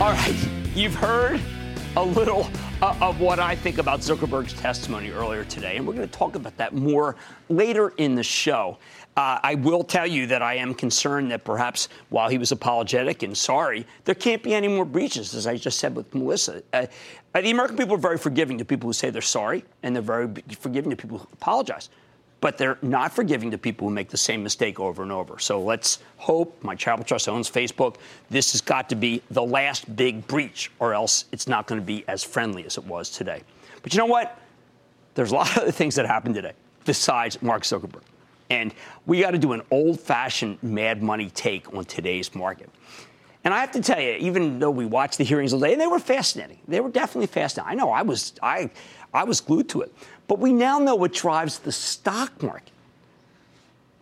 All right, you've heard a little uh, of what I think about Zuckerberg's testimony earlier today, and we're going to talk about that more later in the show. Uh, I will tell you that I am concerned that perhaps while he was apologetic and sorry, there can't be any more breaches, as I just said with Melissa. Uh, uh the American people are very forgiving to people who say they're sorry, and they're very forgiving to people who apologize but they're not forgiving to people who make the same mistake over and over. So let's hope my Charitable Trust owns Facebook. This has got to be the last big breach, or else it's not going to be as friendly as it was today. But you know what? There's a lot of other things that happened today besides Mark Zuckerberg. And we got to do an old fashioned mad money take on today's market. And I have to tell you, even though we watched the hearings all day, and they were fascinating, they were definitely fascinating. I know I was, I, I was glued to it. But we now know what drives the stock market.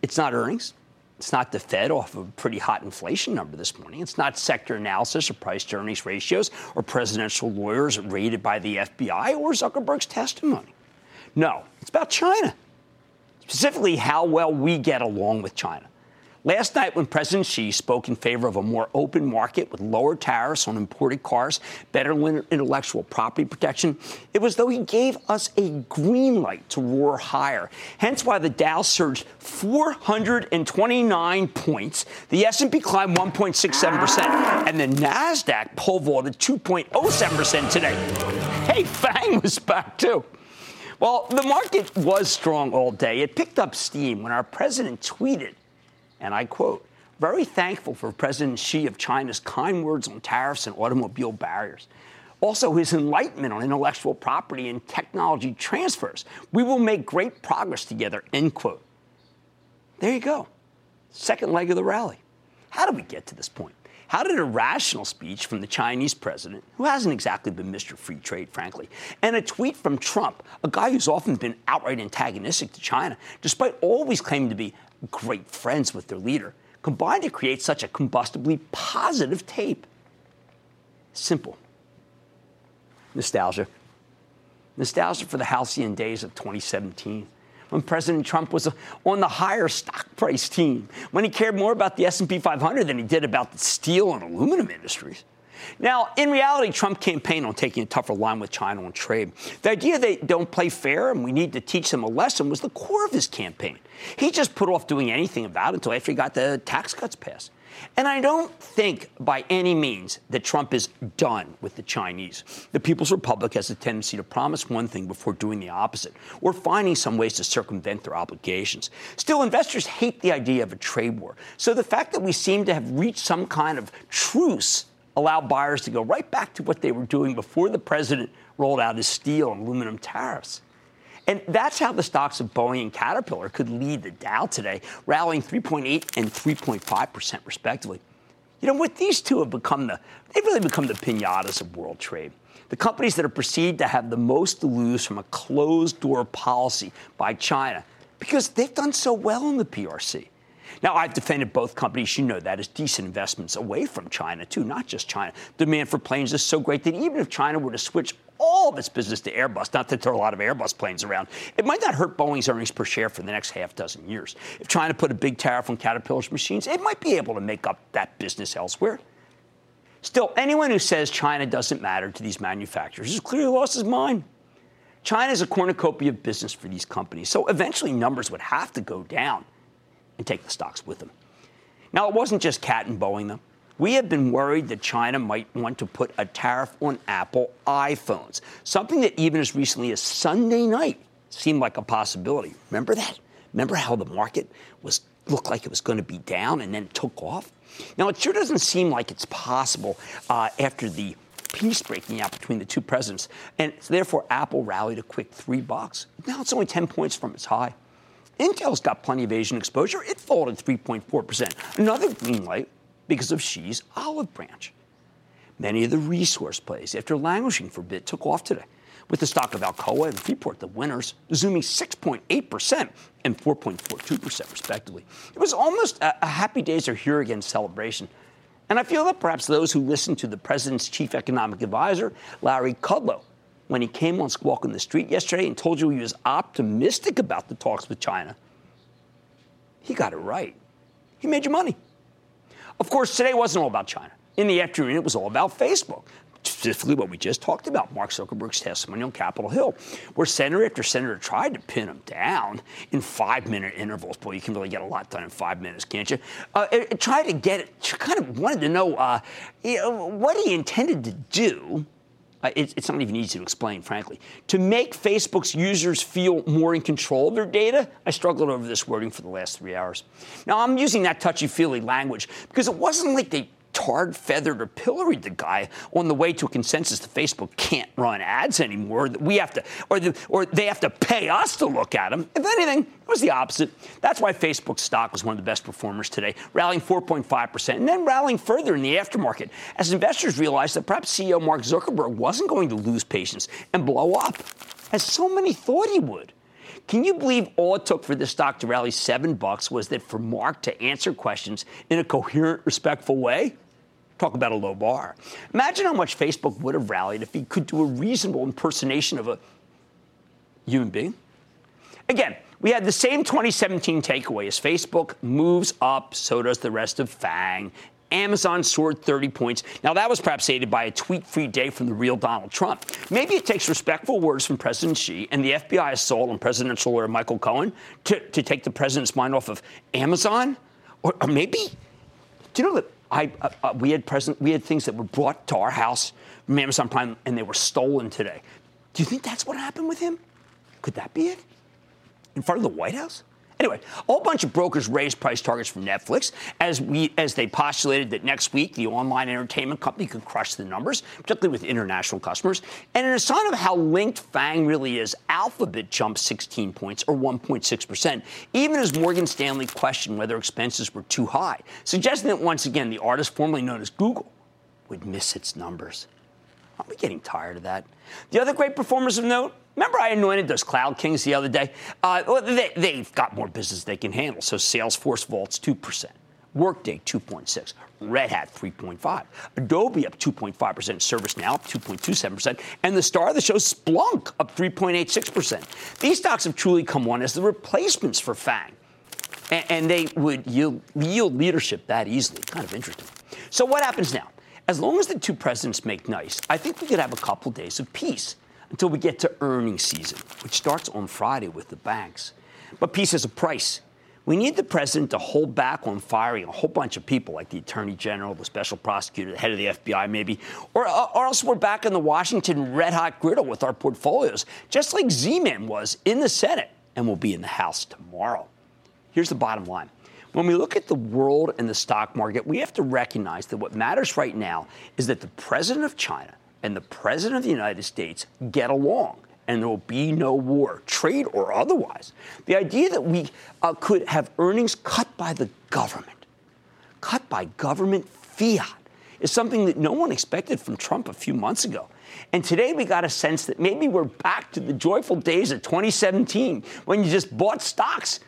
It's not earnings. It's not the Fed off of a pretty hot inflation number this morning. It's not sector analysis or price to earnings ratios or presidential lawyers rated by the FBI or Zuckerberg's testimony. No, it's about China, specifically how well we get along with China. Last night, when President Xi spoke in favor of a more open market with lower tariffs on imported cars, better intellectual property protection, it was though he gave us a green light to roar higher. Hence why the Dow surged 429 points, the S&P climbed 1.67%, and the Nasdaq pole vaulted 2.07% today. Hey, FANG was back too. Well, the market was strong all day. It picked up steam when our president tweeted and I quote, very thankful for President Xi of China's kind words on tariffs and automobile barriers. Also, his enlightenment on intellectual property and technology transfers. We will make great progress together, end quote. There you go. Second leg of the rally. How did we get to this point? How did a rational speech from the Chinese president, who hasn't exactly been Mr. Free Trade, frankly, and a tweet from Trump, a guy who's often been outright antagonistic to China, despite always claiming to be great friends with their leader, combined to create such a combustibly positive tape. Simple. Nostalgia. Nostalgia for the halcyon days of 2017 when President Trump was on the higher stock price team, when he cared more about the S&P 500 than he did about the steel and aluminum industries. Now, in reality, Trump campaigned on taking a tougher line with China on trade. The idea they don't play fair and we need to teach them a lesson was the core of his campaign. He just put off doing anything about it until after he got the tax cuts passed. And I don't think by any means that Trump is done with the Chinese. The People's Republic has a tendency to promise one thing before doing the opposite, or finding some ways to circumvent their obligations. Still, investors hate the idea of a trade war. So the fact that we seem to have reached some kind of truce allow buyers to go right back to what they were doing before the president rolled out his steel and aluminum tariffs. And that's how the stocks of Boeing and Caterpillar could lead the Dow today, rallying 3.8 and 3.5% respectively. You know what? These two have become the, they've really become the pinatas of world trade. The companies that are perceived to have the most to lose from a closed door policy by China because they've done so well in the PRC. Now, I've defended both companies, you know that, as decent investments away from China, too, not just China. Demand for planes is so great that even if China were to switch all of its business to Airbus. Not that there are a lot of Airbus planes around. It might not hurt Boeing's earnings per share for the next half dozen years. If China put a big tariff on Caterpillar's machines, it might be able to make up that business elsewhere. Still, anyone who says China doesn't matter to these manufacturers has clearly lost his mind. China is a cornucopia of business for these companies, so eventually numbers would have to go down and take the stocks with them. Now, it wasn't just Cat and Boeing, though. We have been worried that China might want to put a tariff on Apple iPhones, something that even as recently as Sunday night seemed like a possibility. Remember that? Remember how the market was looked like it was going to be down and then took off? Now, it sure doesn't seem like it's possible uh, after the peace breaking out between the two presidents. And therefore, Apple rallied a quick three bucks. Now it's only 10 points from its high. Intel's got plenty of Asian exposure. It folded 3.4%. Another green light because of Xi's olive branch. Many of the resource plays, after languishing for a bit, took off today, with the stock of Alcoa and Freeport the winners, zooming 6.8% and 4.42% respectively. It was almost a, a happy days are here again celebration. And I feel that perhaps those who listened to the president's chief economic advisor, Larry Kudlow, when he came on Squawk on the Street yesterday and told you he was optimistic about the talks with China, he got it right. He made you money. Of course, today wasn't all about China. In the afternoon, it was all about Facebook. Specifically, what we just talked about, Mark Zuckerberg's testimony on Capitol Hill, where senator after senator tried to pin him down in five minute intervals. Boy, you can really get a lot done in five minutes, can't you? Uh, it, it tried to get it, kind of wanted to know, uh, you know what he intended to do uh, it, it's not even easy to explain, frankly. To make Facebook's users feel more in control of their data, I struggled over this wording for the last three hours. Now, I'm using that touchy feely language because it wasn't like they tarred, feathered, or pilloried the guy on the way to a consensus that Facebook can't run ads anymore. That we have to, or, the, or they have to pay us to look at them. If anything, it was the opposite. That's why Facebook stock was one of the best performers today, rallying 4.5%, and then rallying further in the aftermarket as investors realized that perhaps CEO Mark Zuckerberg wasn't going to lose patience and blow up, as so many thought he would. Can you believe all it took for this stock to rally seven bucks was that for Mark to answer questions in a coherent, respectful way? Talk about a low bar. Imagine how much Facebook would have rallied if he could do a reasonable impersonation of a human being. Again, we had the same 2017 takeaway as Facebook moves up, so does the rest of FANG. Amazon soared 30 points. Now, that was perhaps aided by a tweet free day from the real Donald Trump. Maybe it takes respectful words from President Xi and the FBI assault on presidential lawyer Michael Cohen to, to take the president's mind off of Amazon? Or, or maybe, do you know that I, uh, uh, we, had present, we had things that were brought to our house from Amazon Prime and they were stolen today? Do you think that's what happened with him? Could that be it? In front of the White House? Anyway, a whole bunch of brokers raised price targets for Netflix as we as they postulated that next week the online entertainment company could crush the numbers, particularly with international customers. And in a sign of how linked FANG really is, Alphabet jumped 16 points or 1.6 percent, even as Morgan Stanley questioned whether expenses were too high, suggesting that once again the artist formerly known as Google would miss its numbers. Aren't we getting tired of that? The other great performers of note Remember, I anointed those cloud kings the other day? Uh, they, have got more business they can handle. So Salesforce vaults 2%. Workday 2.6, Red Hat 3.5, Adobe up 2.5%, ServiceNow up 2.27%, and the star of the show Splunk up 3.86%. These stocks have truly come on as the replacements for FANG, and, and they would yield, yield leadership that easily. Kind of interesting. So what happens now? As long as the two presidents make nice, I think we could have a couple days of peace until we get to earnings season, which starts on Friday with the banks. But peace has a price. We need the president to hold back on firing a whole bunch of people, like the attorney general, the special prosecutor, the head of the FBI, maybe, or, or else we're back in the Washington red hot griddle with our portfolios, just like Z Man was in the Senate and will be in the House tomorrow. Here's the bottom line. When we look at the world and the stock market, we have to recognize that what matters right now is that the president of China and the President of the United States get along and there will be no war, trade or otherwise. The idea that we uh, could have earnings cut by the government, cut by government fiat, is something that no one expected from Trump a few months ago. And today we got a sense that maybe we're back to the joyful days of 2017 when you just bought stocks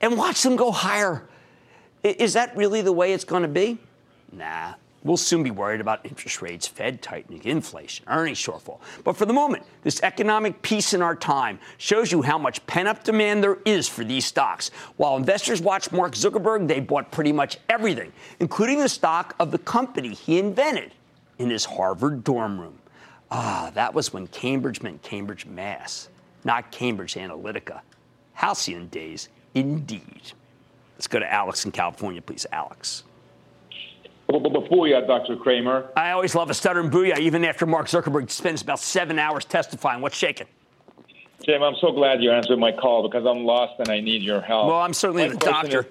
and watched them go higher. Is that really the way it's going to be? Nah, We'll soon be worried about interest rates, Fed tightening, inflation, earnings shortfall. But for the moment, this economic peace in our time shows you how much pent up demand there is for these stocks. While investors watch Mark Zuckerberg, they bought pretty much everything, including the stock of the company he invented in his Harvard dorm room. Ah, that was when Cambridge meant Cambridge, Mass, not Cambridge Analytica. Halcyon days, indeed. Let's go to Alex in California, please. Alex. Booyah, Dr. Cramer. I always love a stuttering booyah, even after Mark Zuckerberg spends about seven hours testifying. What's shaking? Jim, I'm so glad you answered my call because I'm lost and I need your help. Well, I'm certainly my the doctor. Is,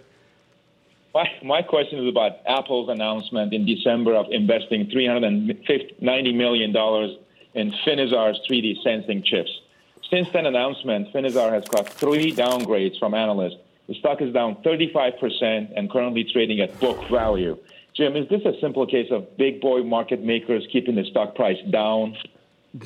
my, my question is about Apple's announcement in December of investing $390 million in Finisar's 3D sensing chips. Since that announcement, Finisar has got three downgrades from analysts. The stock is down 35% and currently trading at book value. Jim, is this a simple case of big boy market makers keeping the stock price down?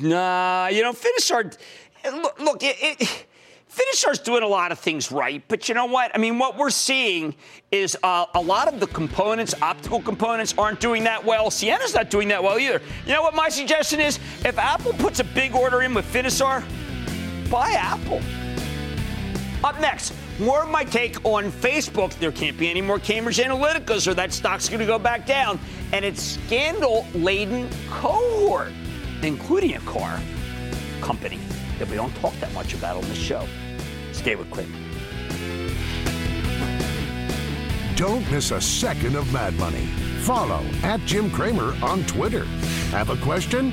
Nah, you know, Finisar, look, look it, it, Finisar's doing a lot of things right, but you know what? I mean, what we're seeing is uh, a lot of the components, optical components, aren't doing that well. Ciena's not doing that well either. You know what my suggestion is? If Apple puts a big order in with Finisar, buy Apple. Up next, more of my take on Facebook. There can't be any more Cambridge Analyticas, or that stock's going to go back down. And its scandal laden cohort, including a car company that we don't talk that much about on the show. Stay with Cramer. Don't miss a second of Mad Money. Follow at Jim Cramer on Twitter. Have a question?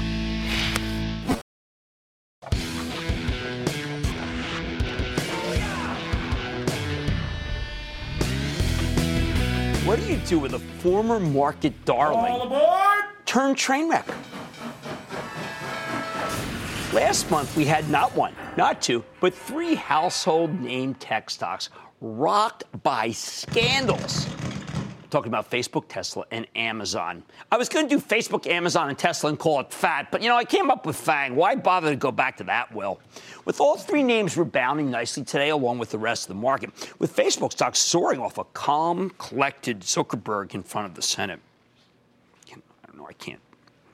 What do you do with a former market darling turn train wreck? Last month, we had not one, not two, but three household name tech stocks rocked by scandals. Talking about Facebook, Tesla, and Amazon. I was going to do Facebook, Amazon, and Tesla and call it fat, but you know, I came up with FANG. Why bother to go back to that well? With all three names rebounding nicely today, along with the rest of the market, with Facebook stock soaring off a calm, collected Zuckerberg in front of the Senate. I don't know, I can't.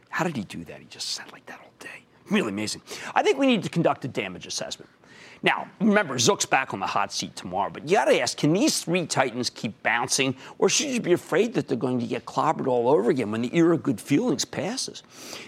How did he do that? He just sat like that all day. Really amazing. I think we need to conduct a damage assessment. Now, remember, Zuck's back on the hot seat tomorrow, but you got to ask can these three Titans keep bouncing, or should you be afraid that they're going to get clobbered all over again when the era of good feelings passes?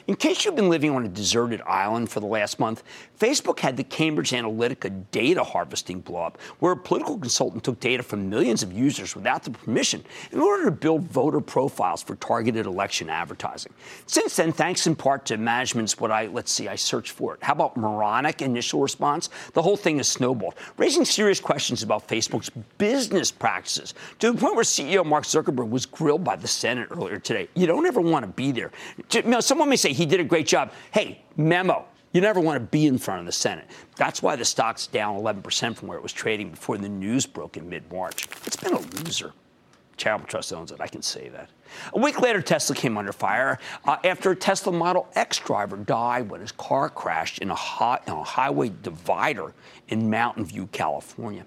In case you've been living on a deserted island for the last month, Facebook had the Cambridge Analytica data harvesting blowup, where a political consultant took data from millions of users without the permission in order to build voter profiles for targeted election advertising. Since then, thanks in part to management's what I, let's see, I searched for it. How about moronic initial response? The whole thing has snowballed, raising serious questions about Facebook's business practices to the point where CEO Mark Zuckerberg was grilled by the Senate earlier today. You don't ever want to be there. You know, someone may say he did a great job. Hey, memo. You never want to be in front of the Senate. That's why the stock's down 11% from where it was trading before the news broke in mid March. It's been a loser. Charitable Trust owns it. I can say that. A week later, Tesla came under fire uh, after a Tesla Model X driver died when his car crashed in a, hot, in a highway divider in Mountain View, California.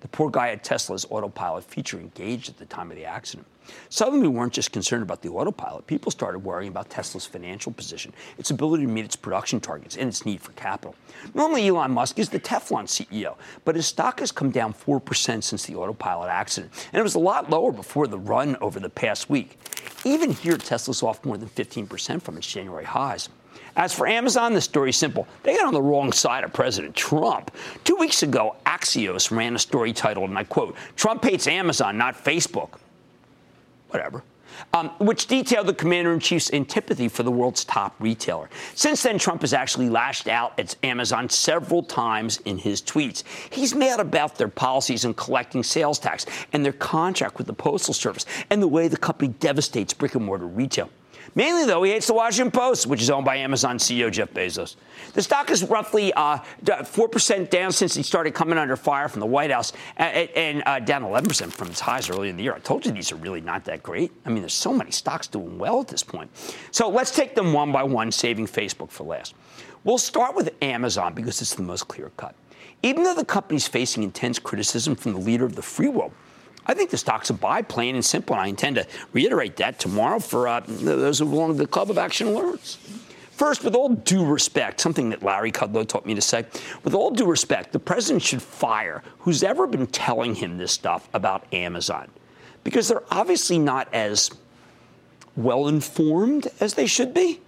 The poor guy at Tesla's autopilot feature engaged at the time of the accident. Suddenly, we weren't just concerned about the autopilot. People started worrying about Tesla's financial position, its ability to meet its production targets, and its need for capital. Normally, Elon Musk is the Teflon CEO, but his stock has come down 4% since the autopilot accident, and it was a lot lower before the run over the past week. Even here, Tesla's off more than 15% from its January highs. As for Amazon, the story's simple. They got on the wrong side of President Trump. Two weeks ago, Axios ran a story titled, and I quote, Trump hates Amazon, not Facebook whatever. Um, which detailed the commander in chief's antipathy for the world's top retailer. Since then, Trump has actually lashed out at Amazon several times in his tweets. He's mad about their policies in collecting sales tax and their contract with the Postal Service and the way the company devastates brick and mortar retail. Mainly, though, he hates the Washington Post, which is owned by Amazon CEO Jeff Bezos. The stock is roughly uh, 4% down since he started coming under fire from the White House and, and uh, down 11% from its highs early in the year. I told you these are really not that great. I mean, there's so many stocks doing well at this point. So let's take them one by one, saving Facebook for last. We'll start with Amazon because it's the most clear cut. Even though the company's facing intense criticism from the leader of the free world, I think the stock's a buy, plain and simple, and I intend to reiterate that tomorrow for uh, those who belong to the Club of Action Alerts. First, with all due respect, something that Larry Kudlow taught me to say, with all due respect, the president should fire who's ever been telling him this stuff about Amazon because they're obviously not as well informed as they should be.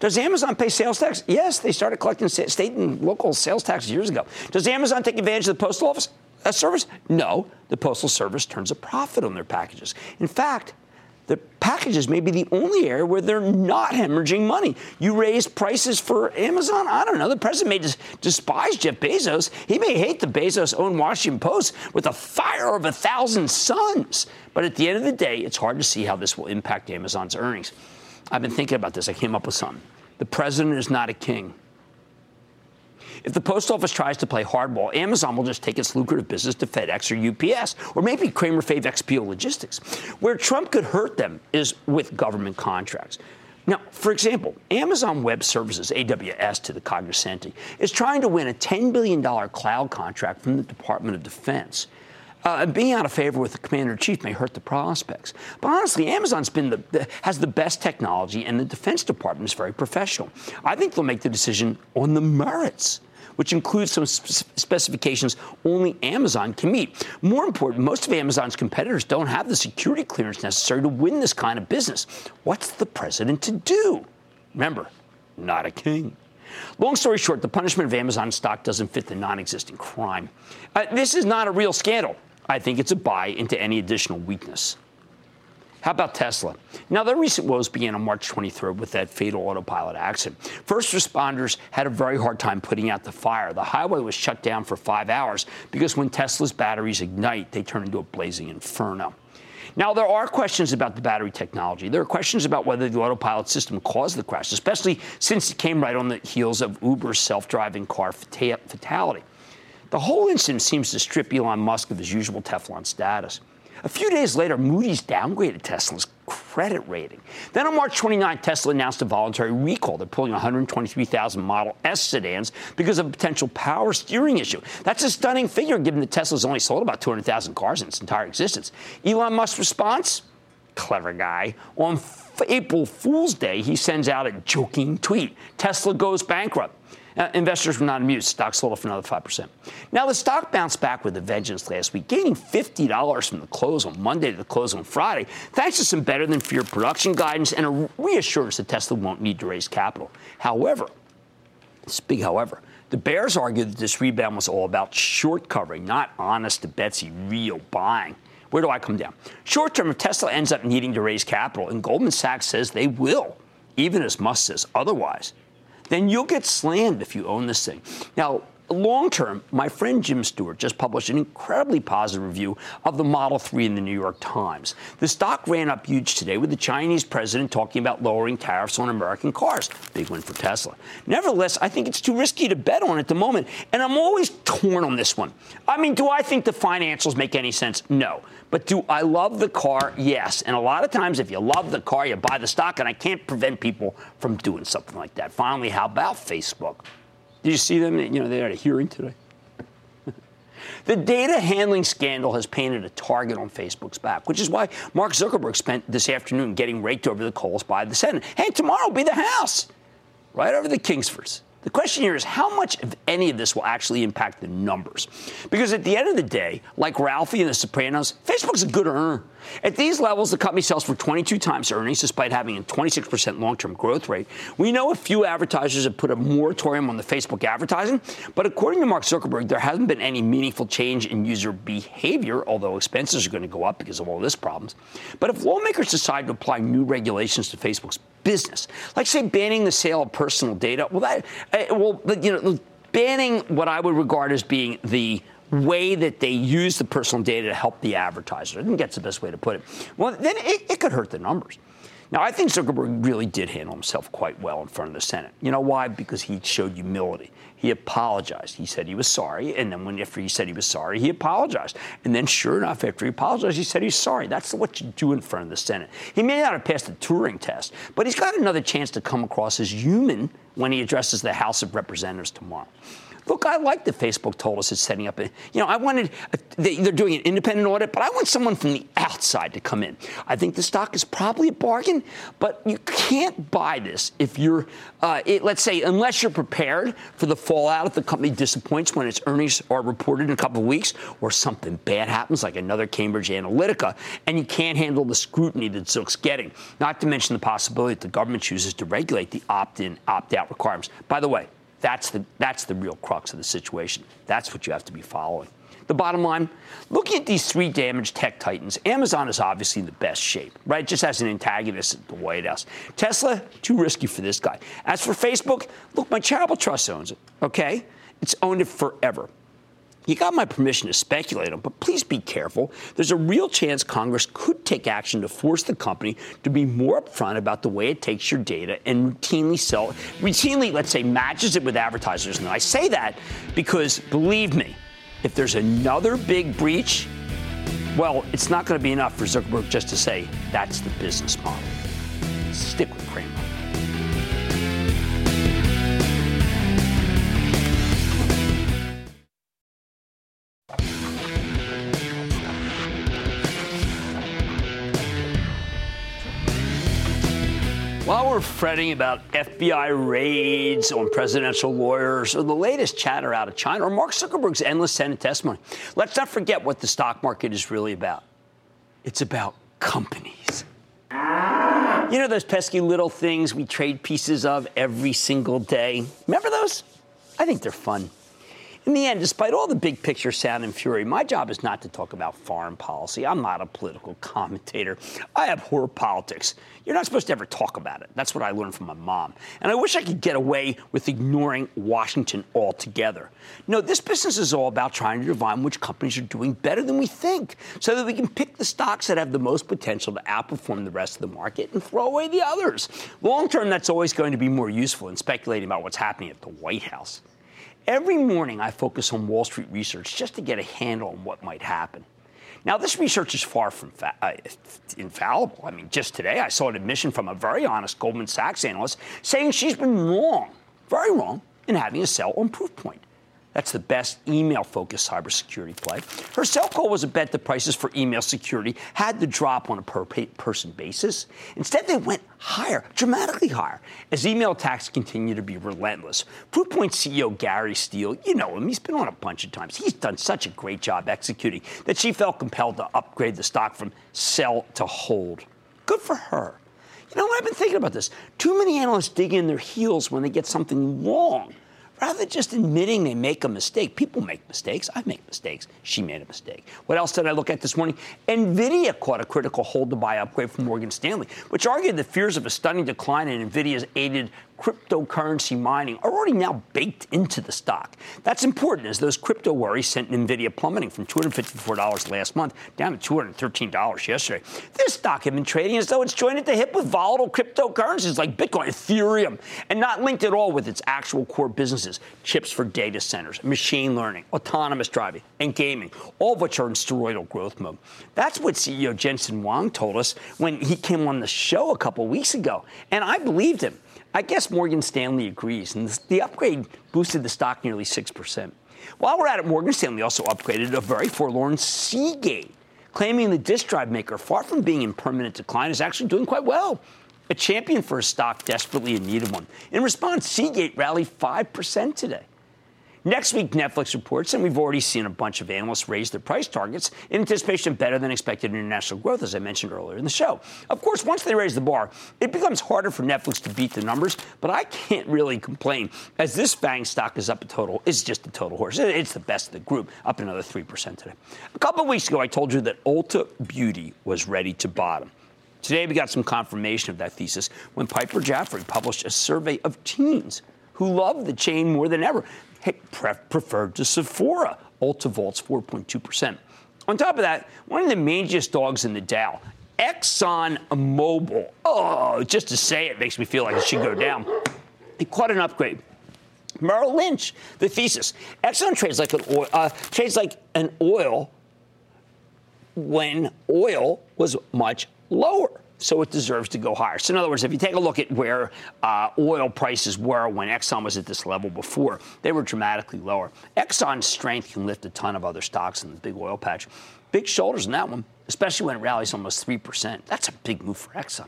Does Amazon pay sales tax? Yes, they started collecting state and local sales tax years ago. Does Amazon take advantage of the postal office a service? No, the postal service turns a profit on their packages. In fact, the packages may be the only area where they're not hemorrhaging money. You raise prices for Amazon? I don't know. The president may des- despise Jeff Bezos. He may hate the Bezos owned Washington Post with a fire of a thousand suns. But at the end of the day, it's hard to see how this will impact Amazon's earnings. I've been thinking about this. I came up with something. The president is not a king. If the post office tries to play hardball, Amazon will just take its lucrative business to FedEx or UPS, or maybe Cramer Fave XPO Logistics. Where Trump could hurt them is with government contracts. Now, for example, Amazon Web Services, AWS to the cognoscenti, is trying to win a $10 billion cloud contract from the Department of Defense. Uh, being out of favor with the commander in chief may hurt the prospects. But honestly, Amazon's been the, the, has the best technology, and the Defense Department is very professional. I think they'll make the decision on the merits which includes some specifications only Amazon can meet. More important, most of Amazon's competitors don't have the security clearance necessary to win this kind of business. What's the president to do? Remember, not a king. Long story short, the punishment of Amazon stock doesn't fit the non existent crime. Uh, this is not a real scandal. I think it's a buy into any additional weakness. How about Tesla? Now, their recent woes began on March 23rd with that fatal autopilot accident. First responders had a very hard time putting out the fire. The highway was shut down for five hours because when Tesla's batteries ignite, they turn into a blazing inferno. Now, there are questions about the battery technology. There are questions about whether the autopilot system caused the crash, especially since it came right on the heels of Uber's self driving car fatality. The whole incident seems to strip Elon Musk of his usual Teflon status. A few days later, Moody's downgraded Tesla's credit rating. Then on March 29, Tesla announced a voluntary recall. They're pulling 123,000 Model S sedans because of a potential power steering issue. That's a stunning figure given that Tesla's only sold about 200,000 cars in its entire existence. Elon Musk's response? Clever guy. On April Fool's Day, he sends out a joking tweet Tesla goes bankrupt. Uh, investors were not amused. Stock sold off another 5%. Now, the stock bounced back with a vengeance last week, gaining $50 from the close on Monday to the close on Friday, thanks to some better than feared production guidance and a reassurance that Tesla won't need to raise capital. However, this big however, the bears argued that this rebound was all about short covering, not honest to Betsy real buying. Where do I come down? Short term, if Tesla ends up needing to raise capital, and Goldman Sachs says they will, even as Musk says otherwise, then you'll get slammed if you own this thing. Now, long term, my friend Jim Stewart just published an incredibly positive review of the Model 3 in the New York Times. The stock ran up huge today with the Chinese president talking about lowering tariffs on American cars. Big win for Tesla. Nevertheless, I think it's too risky to bet on at the moment, and I'm always torn on this one. I mean, do I think the financials make any sense? No. But do I love the car? Yes. And a lot of times, if you love the car, you buy the stock, and I can't prevent people from doing something like that. Finally, how about Facebook? Did you see them? You know, they had a hearing today. the data handling scandal has painted a target on Facebook's back, which is why Mark Zuckerberg spent this afternoon getting raked over the coals by the Senate. Hey, tomorrow will be the House, right over the Kingsfords. The question here is how much of any of this will actually impact the numbers? Because at the end of the day, like Ralphie and The Sopranos, Facebook's a good earner. At these levels, the company sells for 22 times earnings despite having a 26% long term growth rate. We know a few advertisers have put a moratorium on the Facebook advertising, but according to Mark Zuckerberg, there hasn't been any meaningful change in user behavior, although expenses are going to go up because of all this problems. But if lawmakers decide to apply new regulations to Facebook's business, like say banning the sale of personal data, well, that, uh, well, you know, banning what I would regard as being the way that they use the personal data to help the advertiser. I think that's the best way to put it. Well, then it, it could hurt the numbers. Now, I think Zuckerberg really did handle himself quite well in front of the Senate. You know why? Because he showed humility. He apologized. He said he was sorry, and then when after he said he was sorry, he apologized. And then, sure enough, after he apologized, he said he's sorry. That's what you do in front of the Senate. He may not have passed the Turing test, but he's got another chance to come across as human when he addresses the House of Representatives tomorrow. Look, I like that Facebook told us it's setting up a, you know, I wanted, a, they, are doing an independent audit, but I want someone from the outside to come in. I think the stock is probably a bargain, but you can't buy this if you're, uh, it, let's say, unless you're prepared for the fallout if the company disappoints when its earnings are reported in a couple of weeks or something bad happens, like another Cambridge Analytica, and you can't handle the scrutiny that Zuck's getting. Not to mention the possibility that the government chooses to regulate the opt in, opt out requirements. By the way, that's the, that's the real crux of the situation. That's what you have to be following. The bottom line looking at these three damaged tech titans, Amazon is obviously in the best shape, right? Just as an antagonist at the White House. Tesla, too risky for this guy. As for Facebook, look, my charitable trust owns it, okay? It's owned it forever. You got my permission to speculate on, but please be careful. There's a real chance Congress could take action to force the company to be more upfront about the way it takes your data and routinely sell, routinely, let's say, matches it with advertisers. And I say that because, believe me, if there's another big breach, well, it's not going to be enough for Zuckerberg just to say that's the business model. Stick with Cramer. We're fretting about FBI raids on presidential lawyers or the latest chatter out of China or Mark Zuckerberg's endless Senate testimony, let's not forget what the stock market is really about. It's about companies. You know those pesky little things we trade pieces of every single day? Remember those? I think they're fun. In the end, despite all the big picture sound and fury, my job is not to talk about foreign policy. I'm not a political commentator. I abhor politics. You're not supposed to ever talk about it. That's what I learned from my mom. And I wish I could get away with ignoring Washington altogether. No, this business is all about trying to divine which companies are doing better than we think so that we can pick the stocks that have the most potential to outperform the rest of the market and throw away the others. Long term, that's always going to be more useful than speculating about what's happening at the White House. Every morning, I focus on Wall Street research just to get a handle on what might happen. Now, this research is far from fa- uh, infallible. I mean, just today, I saw an admission from a very honest Goldman Sachs analyst saying she's been wrong, very wrong, in having a sell on Proofpoint. That's the best email focused cybersecurity play. Her sell call was a bet that prices for email security had to drop on a per person basis. Instead, they went higher, dramatically higher, as email attacks continue to be relentless. Proofpoint CEO Gary Steele, you know him, he's been on a bunch of times. He's done such a great job executing that she felt compelled to upgrade the stock from sell to hold. Good for her. You know what? I've been thinking about this. Too many analysts dig in their heels when they get something wrong rather than just admitting they make a mistake. People make mistakes. I make mistakes. She made a mistake. What else did I look at this morning? NVIDIA caught a critical hold to buy upgrade from Morgan Stanley, which argued the fears of a stunning decline in NVIDIA's aided cryptocurrency mining are already now baked into the stock. That's important as those crypto worries sent Nvidia plummeting from $254 last month down to $213 yesterday. This stock had been trading as though it's joined at the hip with volatile cryptocurrencies like Bitcoin, Ethereum, and not linked at all with its actual core businesses, chips for data centers, machine learning, autonomous driving, and gaming, all of which are in steroidal growth mode. That's what CEO Jensen Huang told us when he came on the show a couple weeks ago, and I believed him. I guess Morgan Stanley agrees, and the upgrade boosted the stock nearly 6%. While we're at it, Morgan Stanley also upgraded a very forlorn Seagate, claiming the disk drive maker, far from being in permanent decline, is actually doing quite well. A champion for a stock desperately in need of one. In response, Seagate rallied 5% today. Next week, Netflix reports, and we've already seen a bunch of analysts raise their price targets in anticipation of better than expected international growth, as I mentioned earlier in the show. Of course, once they raise the bar, it becomes harder for Netflix to beat the numbers, but I can't really complain, as this FANG stock is up a total, it's just a total horse. It's the best of the group, up another 3% today. A couple of weeks ago, I told you that Ulta Beauty was ready to bottom. Today, we got some confirmation of that thesis when Piper Jaffray published a survey of teens who love the chain more than ever preferred to Sephora. Ulta vaults 4.2%. On top of that, one of the mangiest dogs in the Dow, Exxon Mobil. Oh, just to say it makes me feel like it should go down. Quite an upgrade. Merrill Lynch, the thesis. Exxon trades like an oil, uh, trades like an oil when oil was much lower. So it deserves to go higher. So, in other words, if you take a look at where uh, oil prices were when Exxon was at this level before, they were dramatically lower. Exxon's strength can lift a ton of other stocks in the big oil patch. Big shoulders in that one, especially when it rallies almost 3%. That's a big move for Exxon.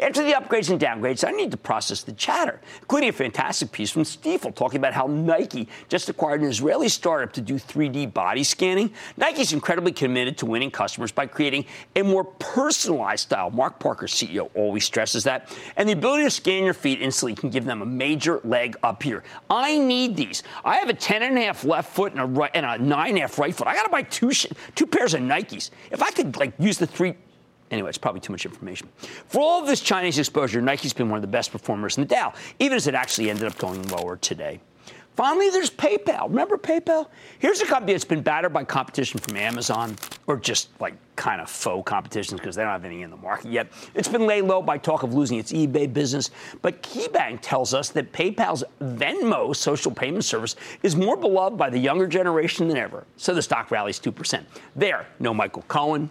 After the upgrades and downgrades, I need to process the chatter, including a fantastic piece from Stifel talking about how Nike just acquired an Israeli startup to do 3D body scanning. Nike's incredibly committed to winning customers by creating a more personalized style. Mark Parker, CEO, always stresses that. And the ability to scan your feet instantly can give them a major leg up here. I need these. I have a 10 and a half left foot and a, right, and a 9 and a right foot. I got to buy two, two pairs of Nikes. If I could like use the three Anyway, it's probably too much information. For all of this Chinese exposure, Nike's been one of the best performers in the Dow, even as it actually ended up going lower today. Finally, there's PayPal. Remember PayPal? Here's a company that's been battered by competition from Amazon, or just like kind of faux competitions because they don't have any in the market yet. It's been laid low by talk of losing its eBay business. But KeyBank tells us that PayPal's Venmo social payment service is more beloved by the younger generation than ever. So the stock rallies 2%. There, no Michael Cohen,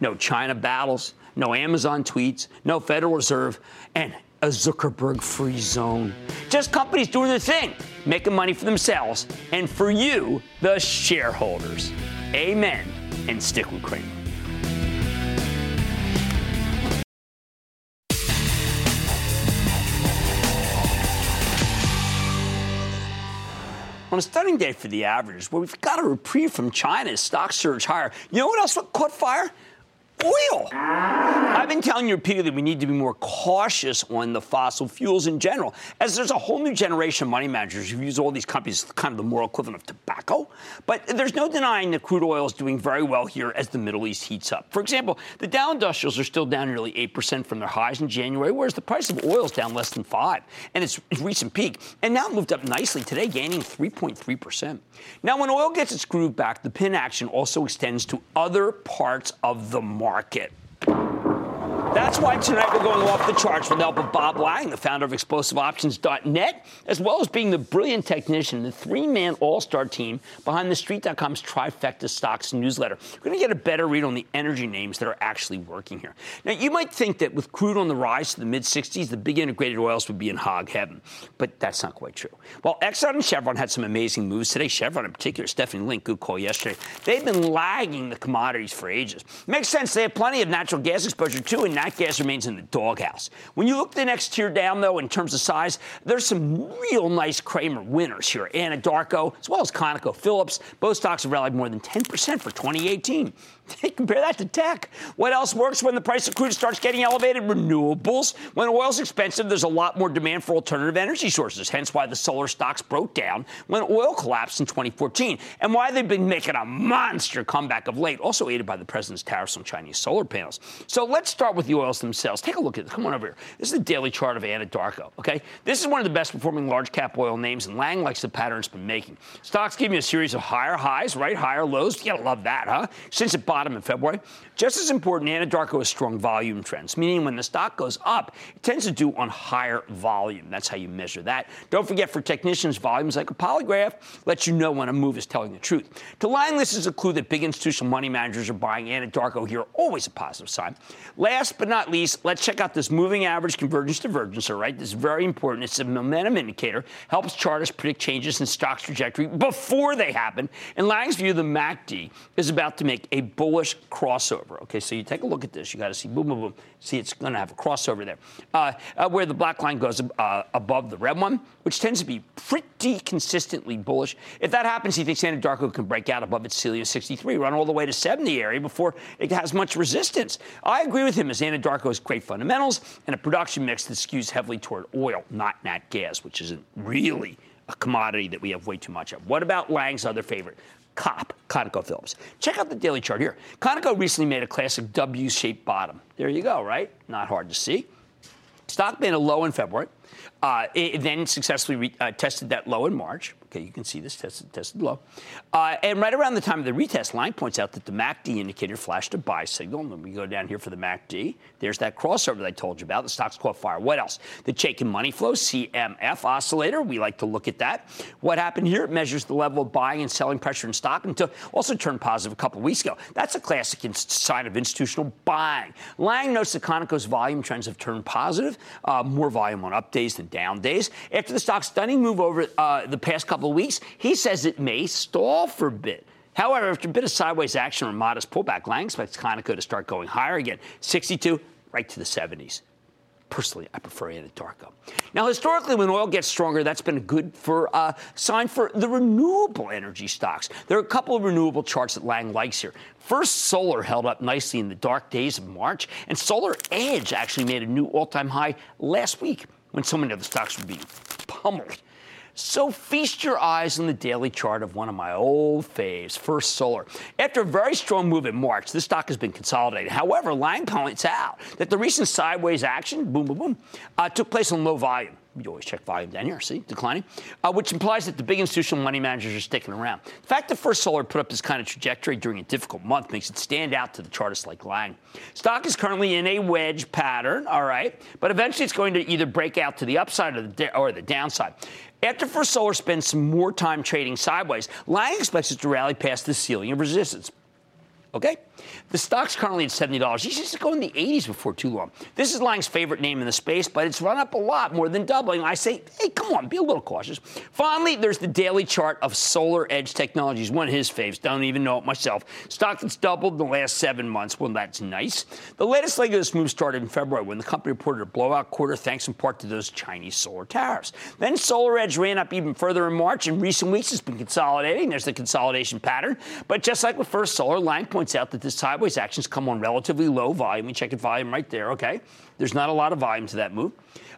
no China battles, no Amazon tweets, no Federal Reserve, and a Zuckerberg free zone. Just companies doing their thing, making money for themselves and for you, the shareholders. Amen. And stick with Cramer. On a stunning day for the averages, where we've got a reprieve from China as stocks surge higher. You know what else caught fire? Oil. I've been telling you repeatedly we need to be more cautious on the fossil fuels in general, as there's a whole new generation of money managers who use all these companies as kind of the moral equivalent of tobacco. But there's no denying that crude oil is doing very well here as the Middle East heats up. For example, the Dow Industrials are still down nearly 8% from their highs in January, whereas the price of oil is down less than 5 and its recent peak, and now moved up nicely today, gaining 3.3%. Now, when oil gets its groove back, the pin action also extends to other parts of the market market. That's why tonight we're going off the charts with the help of Bob Lang, the founder of ExplosiveOptions.net, as well as being the brilliant technician, the three-man all-star team behind the Street.com's Trifecta Stocks newsletter. We're going to get a better read on the energy names that are actually working here. Now, you might think that with crude on the rise to the mid-60s, the big integrated oils would be in hog heaven, but that's not quite true. While Exxon and Chevron had some amazing moves today, Chevron in particular, Stephanie Link, good call yesterday, they've been lagging the commodities for ages. Makes sense. They have plenty of natural gas exposure too, and nat gas remains in the doghouse. When you look the next tier down, though, in terms of size, there's some real nice Cramer winners here. Anadarko, as well as ConocoPhillips. Both stocks have rallied more than 10% for 2018. Compare that to tech. What else works when the price of crude starts getting elevated? Renewables. When oil's expensive, there's a lot more demand for alternative energy sources, hence why the solar stocks broke down when oil collapsed in 2014, and why they've been making a monster comeback of late, also aided by the president's tariffs on Chinese solar panels. So let's start with the oils themselves. Take a look at this. Come on over here. This is the daily chart of Anadarko, okay? This is one of the best performing large cap oil names, and Lang likes the pattern it's been making. Stocks give you a series of higher highs, right? Higher lows. You gotta love that, huh? Since it bottom in February. Just as important, Anadarko has strong volume trends, meaning when the stock goes up, it tends to do on higher volume. That's how you measure that. Don't forget, for technicians, volumes like a polygraph lets you know when a move is telling the truth. To Lang, this is a clue that big institutional money managers are buying Anadarko here, always a positive sign. Last but not least, let's check out this moving average convergence divergence, all right? This is very important. It's a momentum indicator, helps chartists predict changes in stock's trajectory before they happen. In Lang's view, the MACD is about to make a bullish crossover. Okay, so you take a look at this. You got to see boom, boom, boom. See, it's going to have a crossover there, uh, uh, where the black line goes uh, above the red one, which tends to be pretty consistently bullish. If that happens, he thinks Anadarko can break out above its ceiling of 63, run all the way to 70 area before it has much resistance. I agree with him as Anadarko has great fundamentals and a production mix that skews heavily toward oil, not nat gas, which isn't really a commodity that we have way too much of. What about Lang's other favorite? COP, ConocoPhillips. Check out the daily chart here. Conoco recently made a classic W-shaped bottom. There you go, right? Not hard to see. Stock made a low in February, Uh, it then successfully re- uh, tested that low in March. Okay, you can see this tested, tested low. Uh, and right around the time of the retest, Lang points out that the MACD indicator flashed a buy signal. And then we go down here for the MACD. There's that crossover that I told you about. The stock's caught fire. What else? The Chaikin Money Flow, CMF oscillator. We like to look at that. What happened here? It measures the level of buying and selling pressure in stock until also turned positive a couple weeks ago. That's a classic sign of institutional buying. Lang notes that Conoco's volume trends have turned positive, uh, more volume on up days than down days. After the stock's stunning move over uh, the past couple couple weeks. He says it may stall for a bit. However, after a bit of sideways action or modest pullback, Lang expects Conoco to start going higher again. 62 right to the 70s. Personally, I prefer Anadarko. Now, historically, when oil gets stronger, that's been a good for uh, sign for the renewable energy stocks. There are a couple of renewable charts that Lang likes here. First, solar held up nicely in the dark days of March, and Solar Edge actually made a new all-time high last week when so many other stocks were being pummeled. So feast your eyes on the daily chart of one of my old faves, First Solar. After a very strong move in March, this stock has been consolidated. However, Lang points out that the recent sideways action, boom, boom, boom, uh, took place on low volume. You always check volume down here, see, declining, uh, which implies that the big institutional money managers are sticking around. The fact that First Solar put up this kind of trajectory during a difficult month makes it stand out to the chartists like Lang. Stock is currently in a wedge pattern, all right, but eventually it's going to either break out to the upside or the, or the downside. After First Solar spends some more time trading sideways, Lang expects it to rally past the ceiling of resistance. Okay? The stock's currently at $70. You should go in the 80s before too long. This is Lang's favorite name in the space, but it's run up a lot, more than doubling. I say, hey, come on, be a little cautious. Finally, there's the daily chart of SolarEdge Technologies, one of his faves. Don't even know it myself. Stock that's doubled in the last seven months. Well, that's nice. The latest leg of this move started in February when the company reported a blowout quarter thanks in part to those Chinese solar tariffs. Then SolarEdge ran up even further in March. In recent weeks, it's been consolidating. There's the consolidation pattern. But just like with First Solar, Lang points out that this sideways actions come on relatively low volume. We check the volume right there, okay? There's not a lot of volume to that move.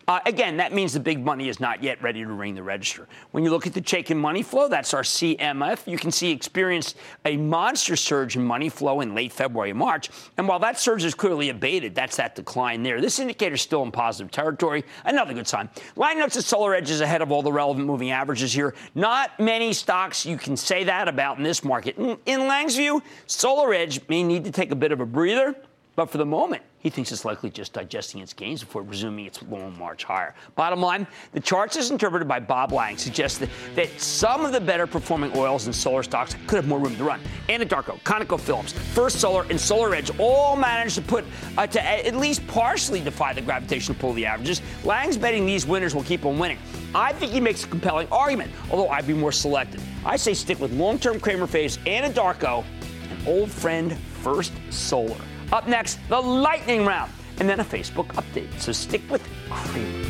Uh, again, that means the big money is not yet ready to ring the register. When you look at the Chaikin money flow, that's our CMF, you can see experienced a monster surge in money flow in late February and March. And while that surge is clearly abated, that's that decline there. This indicator is still in positive territory. Another good sign. Lang notes that SolarEdge is ahead of all the relevant moving averages here. Not many stocks you can say that about in this market. In, in Lang's view, SolarEdge may need to take a bit of a breather. But for the moment, he thinks it's likely just digesting its gains before resuming its long march higher. Bottom line, the charts as interpreted by Bob Lang suggest that, that some of the better performing oils and solar stocks could have more room to run. Anadarko, ConocoPhillips, First Solar, and SolarEdge all managed to put uh, to at least partially defy the gravitational pull of the averages. Lang's betting these winners will keep on winning. I think he makes a compelling argument, although I'd be more selective. I say stick with long-term Cramer phase Anadarko and old friend First Solar. Up next, the lightning round, and then a Facebook update. So stick with Cramer.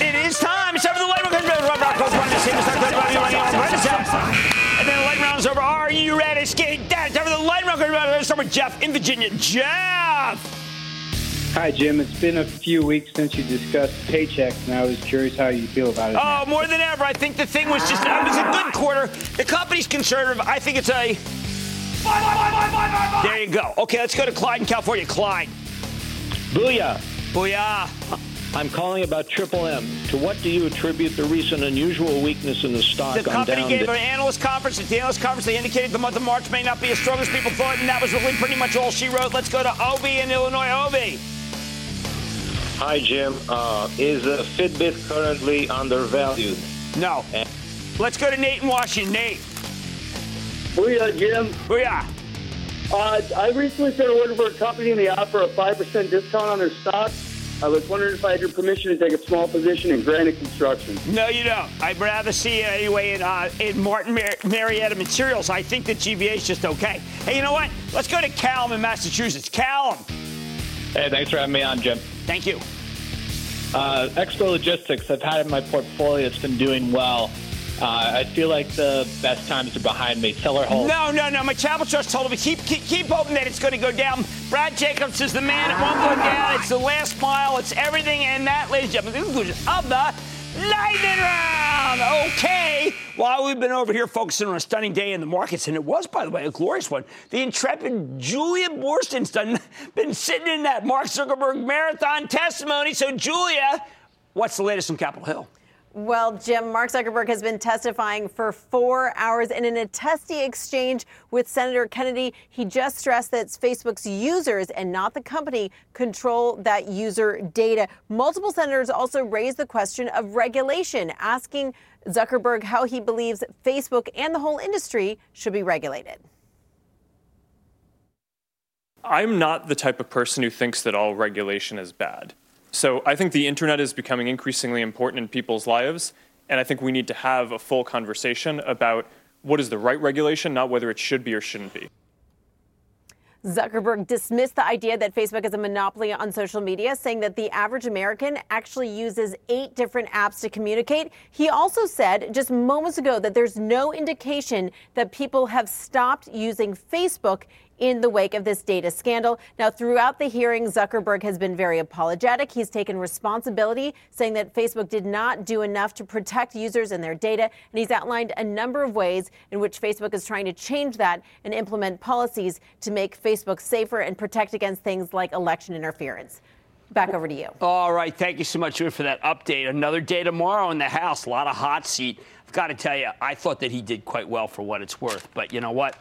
It is time. It's time for the lightning round. And then the lightning round is over. Are you ready? Skate that. Time for the lightning round. Start with Jeff in Virginia. Jeff. Hi, Jim. It's been a few weeks since you discussed Paychex, and I was curious how you feel about it. Oh, now. more than ever. I think the thing was just, uh, it was a good quarter. The company's conservative. I think it's a. There you go. Okay, let's go to Clyde in California. Clyde. Booyah. Booyah. I'm calling about Triple M. To what do you attribute the recent unusual weakness in the stock? The company gave an analyst conference. At the analyst conference, they indicated the month of March may not be as strong as people thought, and that was really pretty much all she wrote. Let's go to Obi in Illinois. Obi. Hi, Jim. Uh, is uh, Fitbit currently undervalued? No. And- Let's go to Nate in Washington. Nate. Booyah, Jim. Booyah. Uh, I recently started working for a company and they offer a 5% discount on their stock. I was wondering if I had your permission to take a small position in Granite Construction. No, you don't. I'd rather see you anyway in, uh, in Martin Mar- Marietta Materials. I think that GVA is just okay. Hey, you know what? Let's go to Callum in Massachusetts. Callum. Hey, thanks for having me on, Jim. Thank you. Uh, XPO Logistics, I've had in my portfolio. It's been doing well. Uh, I feel like the best times are behind me. Seller hold. No, no, no. My charitable trust told me keep, keep keep hoping that it's going to go down. Brad Jacobs is the man. It won't go down. It's the last mile. It's everything. And that, ladies and gentlemen, is of the lightning round. Okay, While we've been over here focusing on a stunning day in the markets, and it was, by the way, a glorious one, the intrepid Julia Boorstin's done, been sitting in that Mark Zuckerberg marathon testimony. So, Julia, what's the latest on Capitol Hill? Well, Jim, Mark Zuckerberg has been testifying for four hours, and in a testy exchange with Senator Kennedy, he just stressed that Facebook's users and not the company control that user data. Multiple senators also raised the question of regulation, asking Zuckerberg how he believes Facebook and the whole industry should be regulated. I'm not the type of person who thinks that all regulation is bad. So I think the internet is becoming increasingly important in people's lives, and I think we need to have a full conversation about what is the right regulation, not whether it should be or shouldn't be. Zuckerberg dismissed the idea that Facebook is a monopoly on social media, saying that the average American actually uses eight different apps to communicate. He also said just moments ago that there's no indication that people have stopped using Facebook in the wake of this data scandal. Now, throughout the hearing, Zuckerberg has been very apologetic. He's taken responsibility, saying that Facebook did not do enough to protect users and their data. And he's outlined a number of ways in which Facebook is trying to change that and implement policies to make Facebook safer and protect against things like election interference. Back over to you. All right. Thank you so much for that update. Another day tomorrow in the House. A lot of hot seat. I've got to tell you, I thought that he did quite well for what it's worth. But you know what?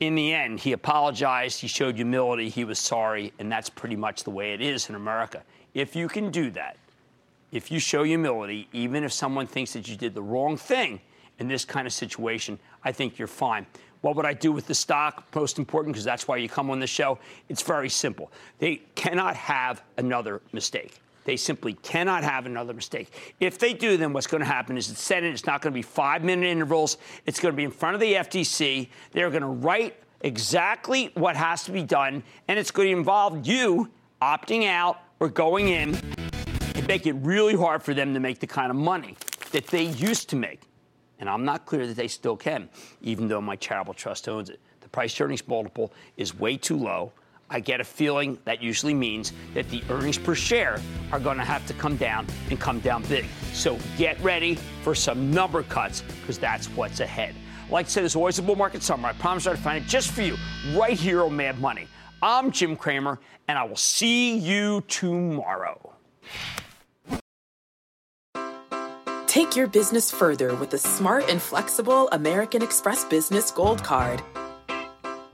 In the end, he apologized, he showed humility, he was sorry, and that's pretty much the way it is in America. If you can do that, if you show humility, even if someone thinks that you did the wrong thing in this kind of situation, I think you're fine. What would I do with the stock? Most important, because that's why you come on the show. It's very simple. They cannot have another mistake. They simply cannot have another mistake. If they do, then what's going to happen is the Senate, it's not going to be five minute intervals. It's going to be in front of the FTC. They're going to write exactly what has to be done, and it's going to involve you opting out or going in and make it really hard for them to make the kind of money that they used to make. And I'm not clear that they still can, even though my charitable trust owns it. The price earnings multiple is way too low. I get a feeling that usually means that the earnings per share are going to have to come down and come down big. So get ready for some number cuts because that's what's ahead. Like I said, there's always a bull market somewhere. I promise I'll find it just for you right here on Mad Money. I'm Jim Cramer, and I will see you tomorrow. Take your business further with the smart and flexible American Express Business Gold Card.